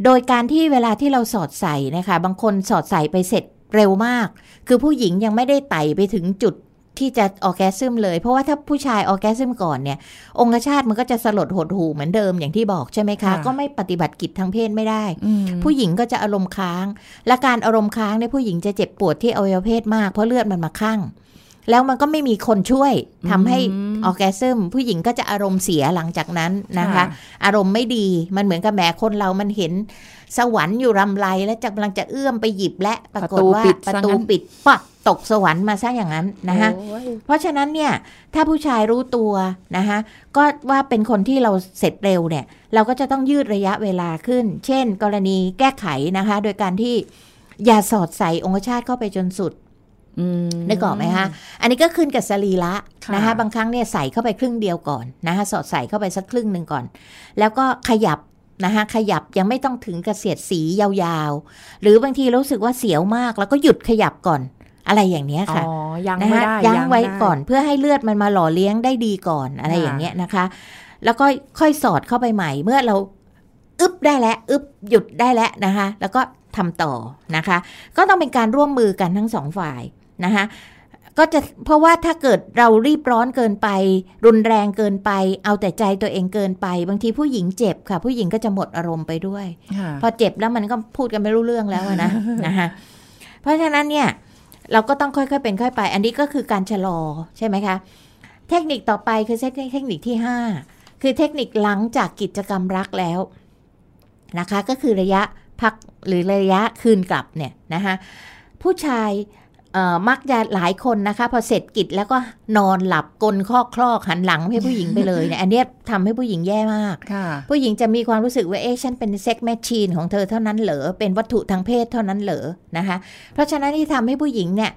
Speaker 2: โดยการที่เวลาที่เราสอดใส่นะคะ บางคนสอดใส่ไปเสร็จเร็วมาก คือผู้หญิงยังไม่ได้ไต่ไปถึงจุด ที่จะ orgasm เลย เพราะว่าถ้าผู้ชาย orgasm ก่อนเนี่ย องคชาตมันก็จะสลดหดหู่เหมือนเดิมอย่างที่บอกใช่ไหมคะ
Speaker 3: ค่ะ
Speaker 2: ก็ไม่ปฏิบัติกิจทางเพศไม่ได้
Speaker 3: อืม
Speaker 2: ผู้หญิงก็จะอารมณ์ค้าง และการอารมณ์ค้างเนี่ยผู้หญิงจะเจ็บปวดที่อวัยวะเพศมากเพราะเลือดมันมาค้าง แล้วมันก็ไม่มีคนช่วยทำให้
Speaker 3: อืม
Speaker 2: orgasm ผู้หญิงก็จะอารมณ์เสียหลังจากนั้นนะคะ
Speaker 3: ค่ะ
Speaker 2: อารมณ์ไม่ดีมันเหมือนกับแหมคนเรามันเห็น สวรรค์อยู่รำไรแล้วจะกำลังจะเอื้อมไปหยิบและปรากฏว่า
Speaker 3: ประตูปิด
Speaker 2: ประ
Speaker 3: ซะ
Speaker 2: ตู
Speaker 3: งั้น
Speaker 2: ปิดปักตกสวรรค์มาซะอย่างนั้นนะคะ
Speaker 3: โอ้ย
Speaker 2: เพราะฉะนั้นเนี่ยถ้าผู้ชายรู้ตัวนะคะก็ว่าเป็นคนที่เราเสร็จเร็วเนี่ย เราก็จะต้องยืดระยะเวลาขึ้น เช่น กรณีแก้ไขนะคะ โดยการที่อย่าสอดใส่องคชาตเข้าไปจนสุด
Speaker 3: อืม
Speaker 2: นึกออกไหมคะอันนี้ก็ขึ้นกับสรีระ
Speaker 3: ค่ะ
Speaker 2: นะคะบางครั้งเนี่ยใส่เข้าไปครึ่งเดียวก่อนนะคะสอดใส่เข้าไปสักครึ่งหนึ่งก่อน แล้วก็ขยับนะคะขยับยังไม่ต้องถึงกระเสียดสียาวๆ หรือบางทีรู้สึกว่าเสียวมาก แล้วก็หยุดขยับก่อนอะไรอย่างเนี้ย
Speaker 3: อ๋
Speaker 2: ค่ะ
Speaker 3: อยัง
Speaker 2: นะ
Speaker 3: ไม่
Speaker 2: ฮะ
Speaker 3: ได้
Speaker 2: ยั้งไว้
Speaker 3: ด้
Speaker 2: ก่อนเพื่อให้เลือดมันมาหล่อเลี้ยงได้ดีก่อนอะไร
Speaker 3: ค่ะ
Speaker 2: อย่างเงี้ยนะคะ แล้วก็ค่อยสอดเข้าไปใหม่เมื่อเราอึบได้แล้วอึบหยุดได้แล้วนะคะ แล้วก็ทำต่อนะคะ ก็ต้องเป็นการร่วมมือกันทั้งสองฝ่าย นะคะก็จะเพราะว่าถ้าเกิดเรารีบร้อนเกินไป รุนแรงเกินไป เอาแต่ใจตัวเองเกินไป บางทีผู้หญิงเจ็บค่ะ ผู้หญิงก็จะหมดอารมณ์ไปด้วย
Speaker 3: ค่ะ
Speaker 2: พอเจ็บแล้วมันก็พูดกันไม่รู้เรื่องแล้วอะนะนะคะเพราะฉะนั้นเนี่ยเราก็ต้องค่อยๆเป็นค่อยไป อันนี้ก็คือการชะลอใช่ไหมคะ เทคนิคต่อไปคือเทคนิคเทคนิคที่ 5 คือเทคนิคหลังจากกิจกรรมรักแล้วนะคะ ก็คือระยะพักหรือระยะคืนกลับเนี่ยนะคะผู้ชายเอ่อ มักจะหลายคนนะคะ พอเสร็จกิจแล้วก็นอนหลับกลนคอกคลอกหันหลังให้ผู้หญิงไปเลยเนี่ยอันเนี้ยทำให้ผู้หญิงแย่มาก
Speaker 3: ค่ะ
Speaker 2: ผู้หญิงจะมีความรู้สึกว่าเอ๊ะฉันเป็น sex machine ของเธอเท่านั้นเหรอเป็นวัตถุทางเพศเท่านั้นเหรอนะคะ เพราะฉะนั้นที่ทำให้ผู้หญิงเนี่ย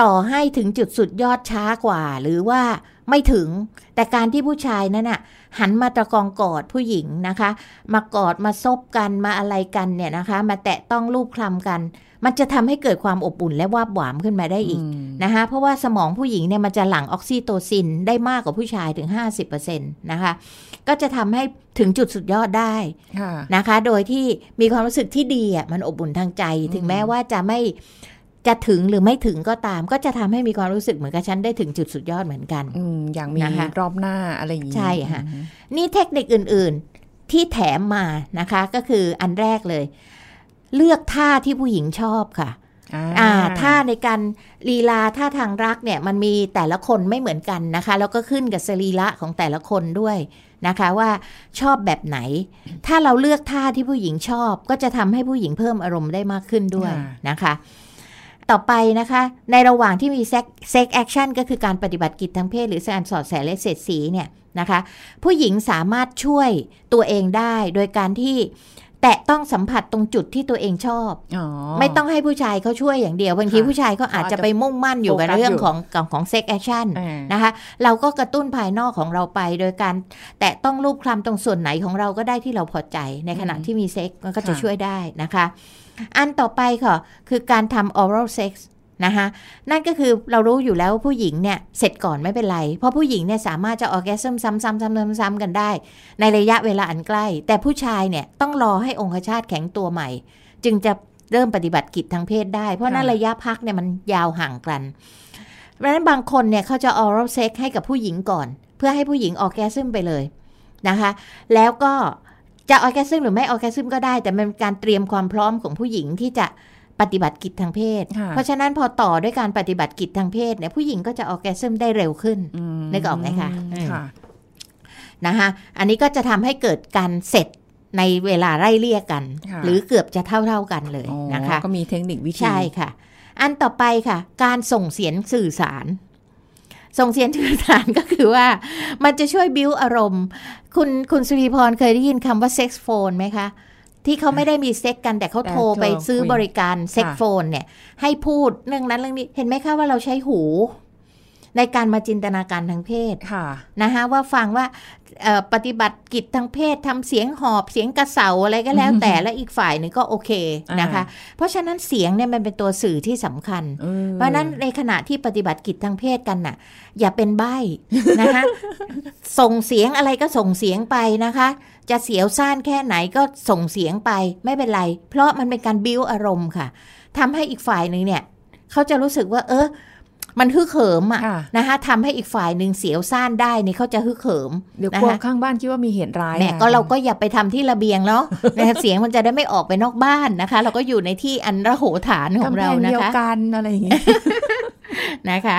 Speaker 2: ต่อให้ถึงจุดสุดยอดช้ากว่า หรือว่าไม่ถึง แต่การที่ผู้ชายนั้นน่ะหันมาตะกองกอดผู้หญิงนะคะ มากอดมาซบกันมาอะไรกันเนี่ยนะคะ มาแตะต้องลูบคลำกัน มันจะทำให้เกิดความอบอุ่นและวาบหวามขึ้นมาได้อีกนะคะเพราะว่าสมองผู้หญิงเนี่ยมันจะหลั่งออกซิโตซินได้มากกว่าผู้ชายถึง 50%นะคะก็จะทำให้ถึงจุดสุดยอดได้
Speaker 3: ค่ะ
Speaker 2: นะคะ โดยที่มีความรู้สึกที่ดีอะมันอบอุ่นทางใจ ถึงแม้ว่าจะไม่จะถึงหรือไม่ถึงก็ตาม ก็จะทำให้มีความรู้สึกเหมือนกับฉันได้ถึงจุดสุดยอดเหมือนกัน
Speaker 3: อืมอย่างมี
Speaker 2: นะคะ
Speaker 3: รอบหน้าอะไรอย่างนี้
Speaker 2: ใช่ค่ะนี่เทคนิคอื่น ๆที่แถมมานะคะ ก็คืออันแรกเลย เลือกท่าที่ผู้หญิงชอบค่ะอ่าท่าในการลีลาท่าทางรักเนี่ยมันมีแต่ละคนไม่เหมือนกันนะคะ แล้วก็ขึ้นกับสรีระของแต่ละคนด้วยนะคะว่าชอบแบบไหน ถ้าเราเลือกท่าที่ผู้หญิงชอบ ก็จะทำให้ผู้หญิงเพิ่มอารมณ์ได้มากขึ้นด้วย
Speaker 3: ค่ะ
Speaker 2: นะคะ ต่อไปนะคะ ในระหว่างที่มี sex sex action ก็คือการปฏิบัติกิจทางเพศหรือการสอดใส่และเสียดสีเนี่ยนะคะ ผู้หญิงสามารถช่วยตัวเองได้โดยการที่ แตะต้องสัมผัสตรงจุดที่ตัวเองชอบ
Speaker 3: อ๋อ
Speaker 2: ไม่ต้องให้ผู้ชายเขาช่วยอย่างเดียวบางที
Speaker 3: ค่ะ
Speaker 2: ผู้ชายเขาอาจจะไปมุ่งมั่นอยู่กับ
Speaker 3: โฟกัส
Speaker 2: เรื่อง
Speaker 3: อยู่
Speaker 2: ของของของ sex action อ่านะคะ เราก็กระตุ้นภายนอกของเราไป โดยการแตะต้องลูบคลำตรงส่วนไหนของเราก็ได้ที่เราพอใจในขณะ
Speaker 3: อืม
Speaker 2: ที่มีเซ็กมันก็จะ
Speaker 3: ค่ะ
Speaker 2: ช่วยได้นะคะ อันต่อไปค่ะ คือการทำ oral sex นะคะนั่นก็คือเรารู้อยู่แล้วว่าผู้หญิงเนี่ยเสร็จก่อนไม่เป็นไร เพราะผู้หญิงเนี่ยสามารถจะ orgasm ซ้ำๆๆๆๆกันได้ ในระยะเวลาอันใกล้ แต่ผู้ชายเนี่ยต้องรอให้องคชาตแข็งตัวใหม่ จึงจะเริ่มปฏิบัติกิจทางเพศได้ เพราะนั้นระยะพักเนี่ยมันยาวห่างกันเพราะนั้นบางคนเนี่ยเขาจะ oral sex ให้กับผู้หญิงก่อน เพื่อให้ผู้หญิงออแกซึมไปเลยนะคะ แล้วก็จะออแกซึมหรือไม่ออแกซึมก็ได้ แต่มันเป็นการเตรียมความพร้อมของผู้หญิงที่จะ ปฏิบัติกิจทางเพศ
Speaker 3: ค่ะ
Speaker 2: เพราะฉะนั้นพอต่อด้วยการปฏิบัติกิจทางเพศเนี่ยผู้หญิงก็จะออแกซึมได้เร็วขึ้น
Speaker 3: อืม
Speaker 2: นึกออกไหมคะอืม
Speaker 3: ค่ะ
Speaker 2: นะคะอันนี้ก็จะทำให้เกิดการเสร็จในเวลาไล่เลี่ยกัน
Speaker 3: ค่ะ
Speaker 2: หรือเกือบจะเท่าๆกันเลย
Speaker 3: อ๋อ
Speaker 2: นะคะ
Speaker 3: ก็มีเทคนิควิธี
Speaker 2: ใช่ค่ะ อันต่อไปค่ะ การส่งเสียงสื่อสาร ส่งเสียงสื่อสารก็คือว่า มันจะช่วยบิ้วอารมณ์ คุณคุณสุริพรเคยได้ยินคำว่า sex phone ไหมคะ ที่เขาไม่ได้มีเซ็กกันแต่เขาโทรไปซื้อบริการ sex phone เนี่ย ให้พูดเรื่องนั้นเรื่องนี้ เห็นไหมคะว่าเราใช้หู ในการมาจินตนาการทางเพศ
Speaker 3: ค่ะ
Speaker 2: นะคะว่าฟังว่าเอ่อปฏิบัติกิจทางเพศทำเสียงหอบเสียงกระเสาอะไรก็แล้วแต่และอีกฝ่ายหนึ่งก็โอเคนะคะ เพราะฉะนั้นเสียงเนี่ยมันเป็นตัวสื่อที่สำคัญ
Speaker 3: เออ
Speaker 2: เพราะฉะนั้นในขณะที่ปฏิบัติกิจทางเพศกันน่ะ อย่าเป็นใบ้นะคะส่งเสียงอะไรก็ส่งเสียงไปนะคะ จะเสียวซ่านแค่ไหนก็ส่งเสียงไปไม่เป็นไร เพราะมันเป็นการบิ้วอารมณ์ค่ะทำให้อีกฝ่ายหนึ่งเนี่ยเขาจะรู้สึกว่า เออ มันฮึกเหิมอะ
Speaker 3: ค่ะ
Speaker 2: นะคะทำให้อีกฝ่ายหนึ่งเสียวซ่านได้นี่เขาจะฮึกเหิม
Speaker 3: เดี๋ยว
Speaker 2: นะ
Speaker 3: กลัว
Speaker 2: คะ
Speaker 3: ข้างบ้านคิดว่ามีเหตุร้าย
Speaker 2: แหม่
Speaker 3: อะ
Speaker 2: ก็เราก็อย่าไปทำที่ระเบียงเนาะนะคะเสียงมันจะได้ไม่ออกไปนอกบ้านนะคะ เราก็อยู่ในที่อันระโหฐานของ
Speaker 3: กำแพ
Speaker 2: เรา
Speaker 3: ง
Speaker 2: นะ
Speaker 3: เดียว
Speaker 2: คะ
Speaker 3: กันอะไรอย่างเงี้ย
Speaker 2: นะคะ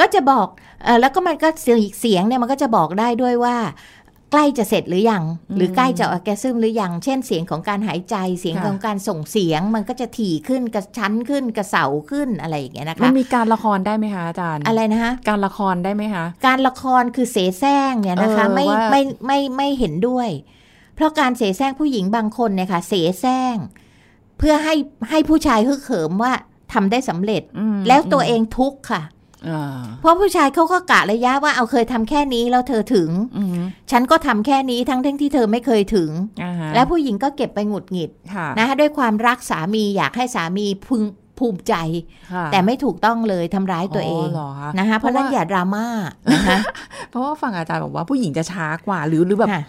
Speaker 2: ก็จะบอกเออแล้วก็มันก็เสียงเสียงเนี่ยมันก็จะบอกได้ด้วยว่า ใกล้จะเสร็จหรือยัง หรือใกล้จะออร์แกซึมหรือยัง เช่นเสียงของการหายใจเสียง
Speaker 3: ค่ะ
Speaker 2: ของการส่งเสียง มันก็จะถี่ขึ้นกระชั้นขึ้นกระเสาขึ้นอะไรอย่างเงี้ยนะ
Speaker 3: มัน
Speaker 2: คะ
Speaker 3: มีการละครได้ไหมคะอาจารย์
Speaker 2: อะไรนะคะ
Speaker 3: การละครได้ไหมคะ
Speaker 2: การละครคือเสแสร้งเนี่ยนะคะ
Speaker 3: เออ
Speaker 2: ไม่
Speaker 3: ว่า
Speaker 2: ไม่ไม่ไม่เห็นด้วย เพราะการเสแสร้งผู้หญิงบางคนเนี่ยค่ะเสแสร้งเพื่อให้ให้ผู้ชายฮึกเหิมว่าทำได้สำเร็จ
Speaker 3: อืม
Speaker 2: แล้วตัวเองทุกข์ค่ะ
Speaker 3: อ่า
Speaker 2: เพราะผู้ชายเขาก็กะระยะว่าเอาเคยทำแค่นี้แล้วเธอถึง
Speaker 3: อืม
Speaker 2: ฉันก็ทำแค่นี้ทั้งทั้งที่เธอไม่เคยถึง
Speaker 3: อ่าฮะ
Speaker 2: แล้วผู้หญิงก็เก็บไปหงุดหงิด
Speaker 3: ค่ะ
Speaker 2: นะคะด้วยความรักสามีอยากให้สามีพึงภูมิใจ
Speaker 3: ค่ะ
Speaker 2: แต่ไม่ถูกต้องเลยทำร้ายตัวเอง
Speaker 3: เหรอคะ
Speaker 2: นะคะเพราะฉะนั้นอย่าดราม่านะคะ
Speaker 3: เพราะว่าฟังอาจารย์บอกว่าผู้หญิงจะช้ากว่าหรือหรือแบบ
Speaker 2: ค่ะ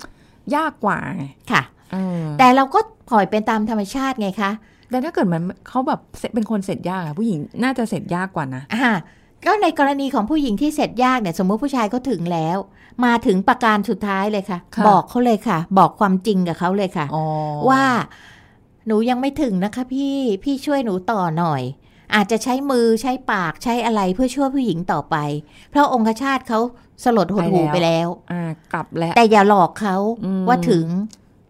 Speaker 3: ยากกว่าไง
Speaker 2: ค่ะ
Speaker 3: เออ
Speaker 2: แต่เราก็ปล่อยเป็นตามธรรมชาติไงคะ
Speaker 3: แต่ถ้าเกิดมันเขาแบบเสร็จเป็นคนเสร็จยากอะผู้หญิงน่าจะเสร็จยากกว่านะ
Speaker 2: อ่า ก็ในกรณีของผู้หญิงที่เสร็จยากเนี่ยสมมติผู้ชายเขาถึงแล้ว มาถึงประการสุดท้ายเลยค่ะ
Speaker 3: ค่ะ
Speaker 2: บอกเขาเลยค่ะ บอกความจริงกับเขาเลยค่ะ
Speaker 3: อ๋อ
Speaker 2: ว่าหนูยังไม่ถึงนะคะ พี่พี่ช่วยหนูต่อหน่อย อาจจะใช้มือใช้ปากใช้อะไรเพื่อช่วยผู้หญิงต่อไป เพราะองคชาตเขาสลดหดหูไปแล้ว
Speaker 3: อ่ากลับแล้ว
Speaker 2: แต่อย่าหลอกเขา
Speaker 3: อืม
Speaker 2: ว่าถึง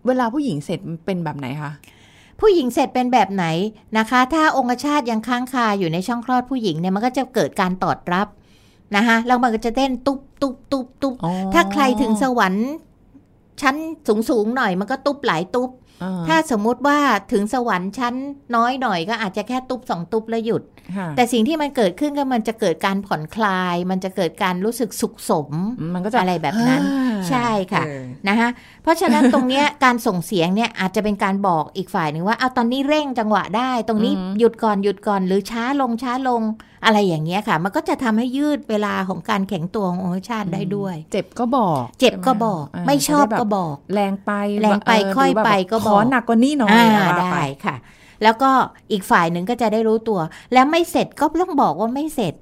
Speaker 3: เวลาผู้หญิงเสร็จเป็นแบบไหนคะ
Speaker 2: ผู้หญิงเสร็จเป็นแบบไหนนะคะ ถ้าองคชาตยังค้างคาอยู่ในช่องคลอดผู้หญิงเนี่ยมันก็จะเกิดการตอดรับนะคะแล้วมันก็จะเต้นตุบตุบตุบตุบ
Speaker 3: อ๋อ
Speaker 2: ถ้าใครถึงสวรรค์ชั้นสูงสูงๆหน่อยมันก็ตุบหลายตุบ
Speaker 3: อ่
Speaker 2: ถ้าสมมุติว่าถึงสวรรค์ชั้นน้อยหน่อยก็อาจจะแค่ตุบสองตุบแล้วหยุด
Speaker 3: ค่ะ
Speaker 2: แต่สิ่งที่มันเกิดขึ้นก็มันจะเกิดการผ่อนคลาย มันจะเกิดการรู้สึกสุขสม
Speaker 3: มันก็จะ
Speaker 2: อะไรแบบนั้น
Speaker 3: อ่า
Speaker 2: ใช่ค่ะ
Speaker 3: เออ
Speaker 2: นะคะเพราะฉะนั้นตรงเนี้ยการส่งเสียงเนี่ยอาจจะเป็นการบอกอีกฝ่ายหนึ่งว่าเอาตอนนี้เร่งจังหวะได้ ตรงนี้
Speaker 3: อืม
Speaker 2: หยุดก่อนหยุดก่อนหรือช้าลงช้าลงอะไรอย่างเงี้ยค่ะ มันก็จะทำให้ยืดเวลาของการแข็งตัวขององคชาติได้ด้วย
Speaker 3: เจ็บก็บอก
Speaker 2: เจ็บก็
Speaker 3: ใช่ห
Speaker 2: บอกาไม่ชอบ
Speaker 3: จะได้
Speaker 2: ก็
Speaker 3: แบบ
Speaker 2: บอก
Speaker 3: แรงไป
Speaker 2: แรงไป
Speaker 3: เค่
Speaker 2: อย
Speaker 3: หรืแบบ
Speaker 2: ไปก็บอก
Speaker 3: ขอหนักกว่านี้หน่อย
Speaker 2: อ่า
Speaker 3: ว่า
Speaker 2: ได้
Speaker 3: ไป
Speaker 2: ค่ะ แล้วก็อีกฝ่ายหนึ่งก็จะได้รู้ตัว แล้วไม่เสร็จก็ต้องบอกว่าไม่เสร็จ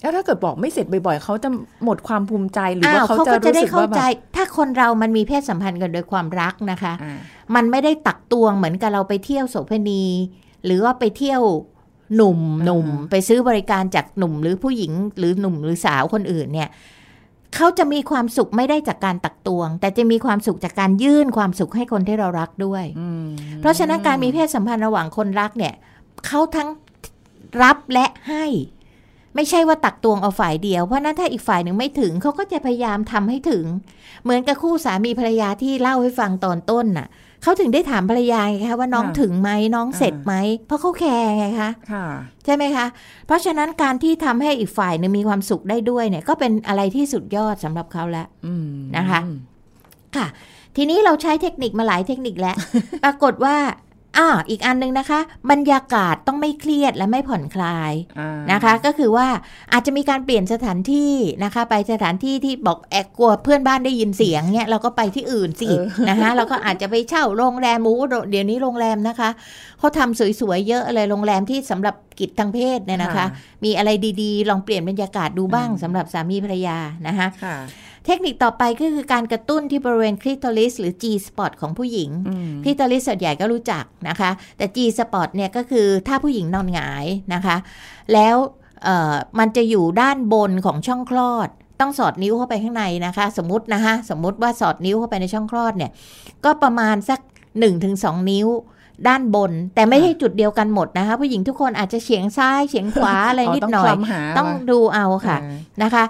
Speaker 3: แล้วถ้าเกิดบอกไม่เสร็จบ่อยๆ เขาจะหมดความภูมิใจหรือว่า
Speaker 2: อ้าว
Speaker 3: เขา
Speaker 2: เขา
Speaker 3: จะ
Speaker 2: ก็จะ
Speaker 3: รู้
Speaker 2: ได้
Speaker 3: สึก
Speaker 2: เข้า
Speaker 3: ว่าแบ
Speaker 2: ใจ
Speaker 3: บ
Speaker 2: ถ้าคนเรามันมีเพศสัมพันธ์กันโดยความรักนะคะ
Speaker 3: อ่า
Speaker 2: มันไม่ได้ตักตวงเหมือนกับเราไปเที่ยวโสเภณี หรือว่าไปเที่ยวหนุ่มหนุ่มไปซื้อบริการจากหนุ่มหรือผู้หญิงหรือหนุ่มหรือสาวคนอื่นเนี่ย เขาจะมีความสุขไม่ได้จากการตักตวง แต่จะมีความสุขจากการยื่นความสุขให้คนที่เรารักด้วย
Speaker 3: อืม
Speaker 2: เพราะฉะนั้นการมีเพศสัมพันธ์ระหว่างคนรักเนี่ยเขาทั้งรับและให้ ไม่ใช่ว่าตักตวงเอาฝ่ายเดียว เพราะนั้นถ้าอีกฝ่ายหนึ่งไม่ถึงเขาก็จะพยายามทำให้ถึง เหมือนกับคู่สามีภรรยาที่เล่าให้ฟังตอนต้นน่ะ เขาถึงได้ถามภรรยาไงคะว่าน้องถึงไหมน้องเสร็จไหมเพราะเขาแคร์ไงคะ
Speaker 3: ค่ะ
Speaker 2: ใช่ไหมคะ เพราะฉะนั้นการที่ทำให้อีกฝ่ายหนึ่งมีความสุขได้ด้วยเนี่ย ก็เป็นอะไรที่สุดยอดสำหรับเขาแล้ว
Speaker 3: อืม
Speaker 2: นะคะ ค่ะ ทีนี้เราใช้เทคนิคมาหลายเทคนิคแล้ว ปรากฏว่า อ่าอีกอันนึงนะคะ บรรยากาศต้องไม่เครียดและไม่ผ่อนคลาย
Speaker 3: อ่า
Speaker 2: นะคะ ก็คือว่าอาจจะมีการเปลี่ยนสถานที่นะคะ ไปสถานที่ที่บอกแอกกลัวเพื่อนบ้านได้ยินเสียงเนี่ยเราก็ไปที่อื่นสินะคะเราก็อาจจะไปเช่าโรงแรมหมูเดี๋ยวนี้โรงแรมนะคะเขาทำสวยๆเยอะเลยโรงแรมที่สำหรับกิจทางเพศเนี่ยนะคะ มีอะไรดีๆ ลองเปลี่ยนบรรยากาศดูบ้างสำหรับสามีภรรยานะคะ
Speaker 3: ค่ะ
Speaker 2: เทคนิคต่อไปก็คือการกระตุ้นที่บริเวณคลิทอริสหรือ G spot ของผู้หญิง
Speaker 3: อืม
Speaker 2: คลิทอริสส่วนใหญ่ก็รู้จักนะคะ แต่ G spot เนี่ยก็คือถ้าผู้หญิงนอนหงายนะคะ แล้วเอ่อมันจะอยู่ด้านบนของช่องคลอด ต้องสอดนิ้วเข้าไปข้างในนะคะ สมมตินะคะสมมติว่าสอดนิ้วเข้าไปในช่องคลอดเนี่ย ก็ประมาณสัก 1-2 นิ้วด้านบน แต่ไม่ใช่จุดเดียวกันหมดนะคะ ผู้หญิงทุกคนอาจจะเฉียงซ้ายเฉียงขวาอะไรนิดหน่อย
Speaker 3: ต้งคลำหา
Speaker 2: ต้องดูเอาค่ะ
Speaker 3: อ่า
Speaker 2: นะคะ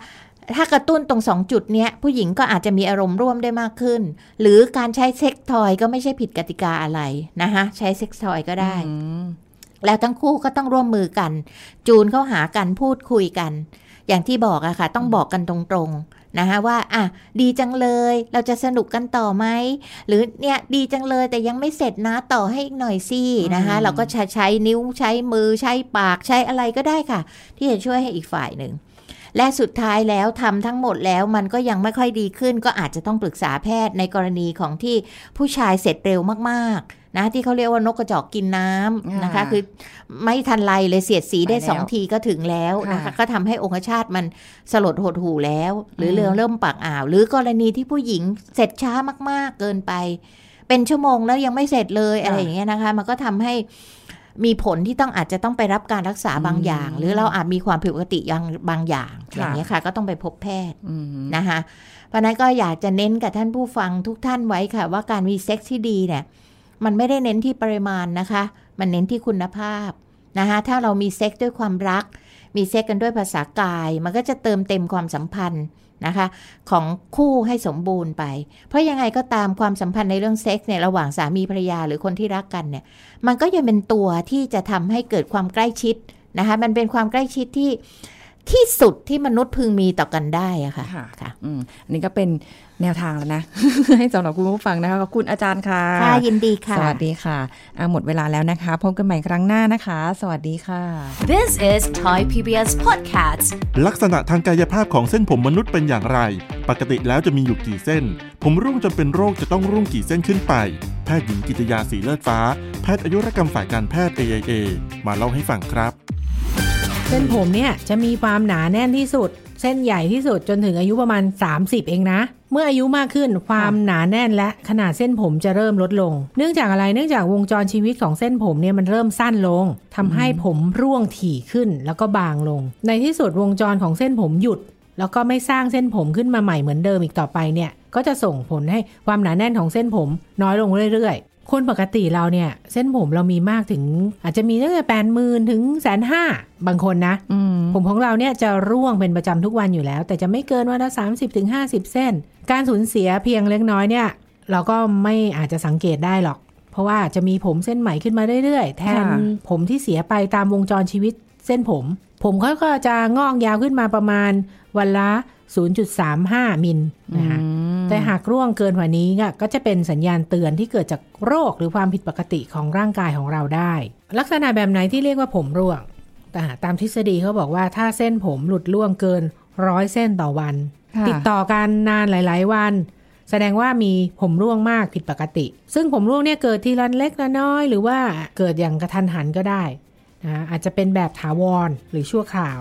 Speaker 2: ถ้ากระตุ้นตรงสองจุดเนี้ยผู้หญิงก็อาจจะมีอารมณ์ร่วมได้มากขึ้น หรือการใช้เซ็กทอยก็ไม่ใช่ผิดกติกาอะไรนะคะใช้เซ็กทอยก็ได้
Speaker 3: อืม
Speaker 2: แล้วทั้งคู่ก็ต้องร่วมมือกัน จูนเข้าหากันพูดคุยกัน อย่างที่บอกอะค่ะ ต้องบอกกันตรงๆนะคะว่า อะ ดีจังเลย เราจะสนุกกันต่อไหมหรือเนี่ยดีจังเลยแต่ยังไม่เสร็จนะต่อให้อีกหน่อยสินะคะ
Speaker 3: อืม
Speaker 2: เราก็ใช้ใช้นิ้วใช้มือใช้ปากใช้อะไรก็ได้ค่ะ ที่จะช่วยให้อีกฝ่ายหนึ่ง และสุดท้ายแล้วทำทั้งหมดแล้วมันก็ยังไม่ค่อยดีขึ้น ก็อาจจะต้องปรึกษาแพทย์ในกรณีของที่ผู้ชายเสร็จเร็วมากๆ นะที่เขาเรียกว่านกกระจอกกินน้ำนะคะ
Speaker 3: อ่า
Speaker 2: คือไม่ทันไรเลยเสียดสีได้
Speaker 3: ไปแล้ว
Speaker 2: สองทีก็ถึงแล้วนะคะ
Speaker 3: ค่ะ
Speaker 2: ก็ทำให้องคชาตมันสลดหดหูแล้ว หรือ
Speaker 3: ม
Speaker 2: เรื่องเริ่มปากอ่าว หรือกรณีที่ผู้หญิงเสร็จช้ามาก ๆเกินไป เป็นชั่วโมงแล้วยังไม่เสร็จเลยอะไรอย่างเงี้ยนะคะ มันก็ทำให้ มีผลที่ต้องอาจจะต้องไปรับการรักษาบางอย่าง หรือเราอาจมีความผิดปกติอย่างบางอย่างอย่างเงี้ยค่ะ ก็ต้องไปพบแพทย์
Speaker 3: อืม
Speaker 2: นะคะเพราะฉะนั้นก็อยากจะเน้นกับท่านผู้ฟังทุกท่านไว้ค่ะ ว่าการมีเซ็กซ์ที่ดีเนี่ย มันไม่ได้เน้นที่ปริมาณนะคะ มันเน้นที่คุณภาพนะคะถ้าเรามีเซ็กซ์ด้วยความรัก มีเซ็กซ์กันด้วยภาษากาย มันก็จะเติมเต็มความสัมพันธ์ นะคะ ของคู่ให้สมบูรณ์ไป เพราะยังไงก็ตามความสัมพันธ์ในเรื่องเซ็กซ์เนี่ยระหว่างสามีภรรยาหรือคนที่รักกันเนี่ยมันก็ยังเป็นตัวที่จะทำให้เกิดความใกล้ชิดนะคะมันเป็นความใกล้ชิดที่ที่สุดที่มนุษย์พึงมีต่อกันได้อะค่ะ
Speaker 3: ค่ะ
Speaker 2: ค่ะ
Speaker 3: อืมอันนี้ก็เป็น แนวทางแล้วนะ ให้สำหรับคุณผู้ฟังนะคะขอบคุณอาจารย์ค่ะ
Speaker 2: ค่ะยินดีค่ะ
Speaker 3: สวัสดีค่ะอะหมดเวลาแล้วนะคะ พบกันใหม่ครั้งหน้านะคะ สวัสดีค่ะ
Speaker 1: This is Thai PBS Podcast.
Speaker 5: ลักษณะทางกายภาพของเส้นผมมนุษย์เป็นอย่างไร ปกติแล้วจะมีอยู่กี่เส้น ผมร่วงจนเป็นโรคจะต้องร่วงกี่เส้นขึ้นไป แพทย์หญิงกิตยาสีเลือดฟ้า แพทย์อายุรกรรมฝ่ายการแพทย์ AIA มาเล่าให้ฟังครับ
Speaker 6: เส้นผมเนี่ยจะมีความหนาแน่นที่สุด เส้นใหญ่ที่สุดจนถึงอายุประมาณ 30 เองนะ เมื่ออายุมากขึ้นความหนาแน่นและขนาดเส้นผมจะเริ่มลดลง เนื่องจากอะไรเนื่องจากวงจรชีวิตของเส้นผมเนี่ยมันเริ่มสั้นลงทำให้ผมร่วงถี่ขึ้นแล้วก็บางลง ในที่สุดวงจรของเส้นผมหยุด แล้วก็ไม่สร้างเส้นผมขึ้นมาใหม่เหมือนเดิมอีกต่อไปเนี่ยก็จะส่งผลให้ความหนาแน่นของเส้นผมน้อยลงเรื่อยๆ คนปกติเราเนี่ย เส้นผมเรามีมากถึง อาจจะมีตั้งแต่แปดหมื่นถึงแสนห้าบางคนนะ
Speaker 3: อืม
Speaker 6: ผมของเราเนี่ยจะร่วงเป็นประจำทุกวันอยู่แล้ว แต่จะไม่เกินวันละ30-50ถึง50เส้น การสูญเสียเพียงเล็กน้อยเนี่ย เราก็ไม่อาจจะสังเกตได้หรอก เพราะว่าจะมีผมเส้นใหม่ขึ้นมาเรื่อยๆ แทน
Speaker 3: ค่ะ
Speaker 6: ผมที่เสียไปตามวงจรชีวิตเส้นผม ผมเขาก็จะงอกยาวขึ้นมาประมาณวันละ 0.35 มิลนะคะ
Speaker 3: อืม
Speaker 6: แต่หากร่วงเกินกว่านี้ก็ก็จะเป็นสัญญาณเตือนที่เกิดจากโรคหรือความผิดปกติของร่างกายของเราได้ ลักษณะแบบไหนที่เรียกว่าผมร่วงอ่าตามทฤษฎีเขาบอกว่าถ้าเส้นผมหลุดร่วงเกินร้อยเส้นต่อวัน
Speaker 3: ค่ะ
Speaker 6: ติดต่อกันนานหลาย ๆ วัน แสดงว่ามีผมร่วงมากผิดปกติ ซึ่งผมร่วงเนี่ยเกิดทีละเล็กละน้อย หรือว่าเกิดอย่างกระทันหันก็ได้นะอาจจะเป็นแบบถาวรหรือชั่วคราว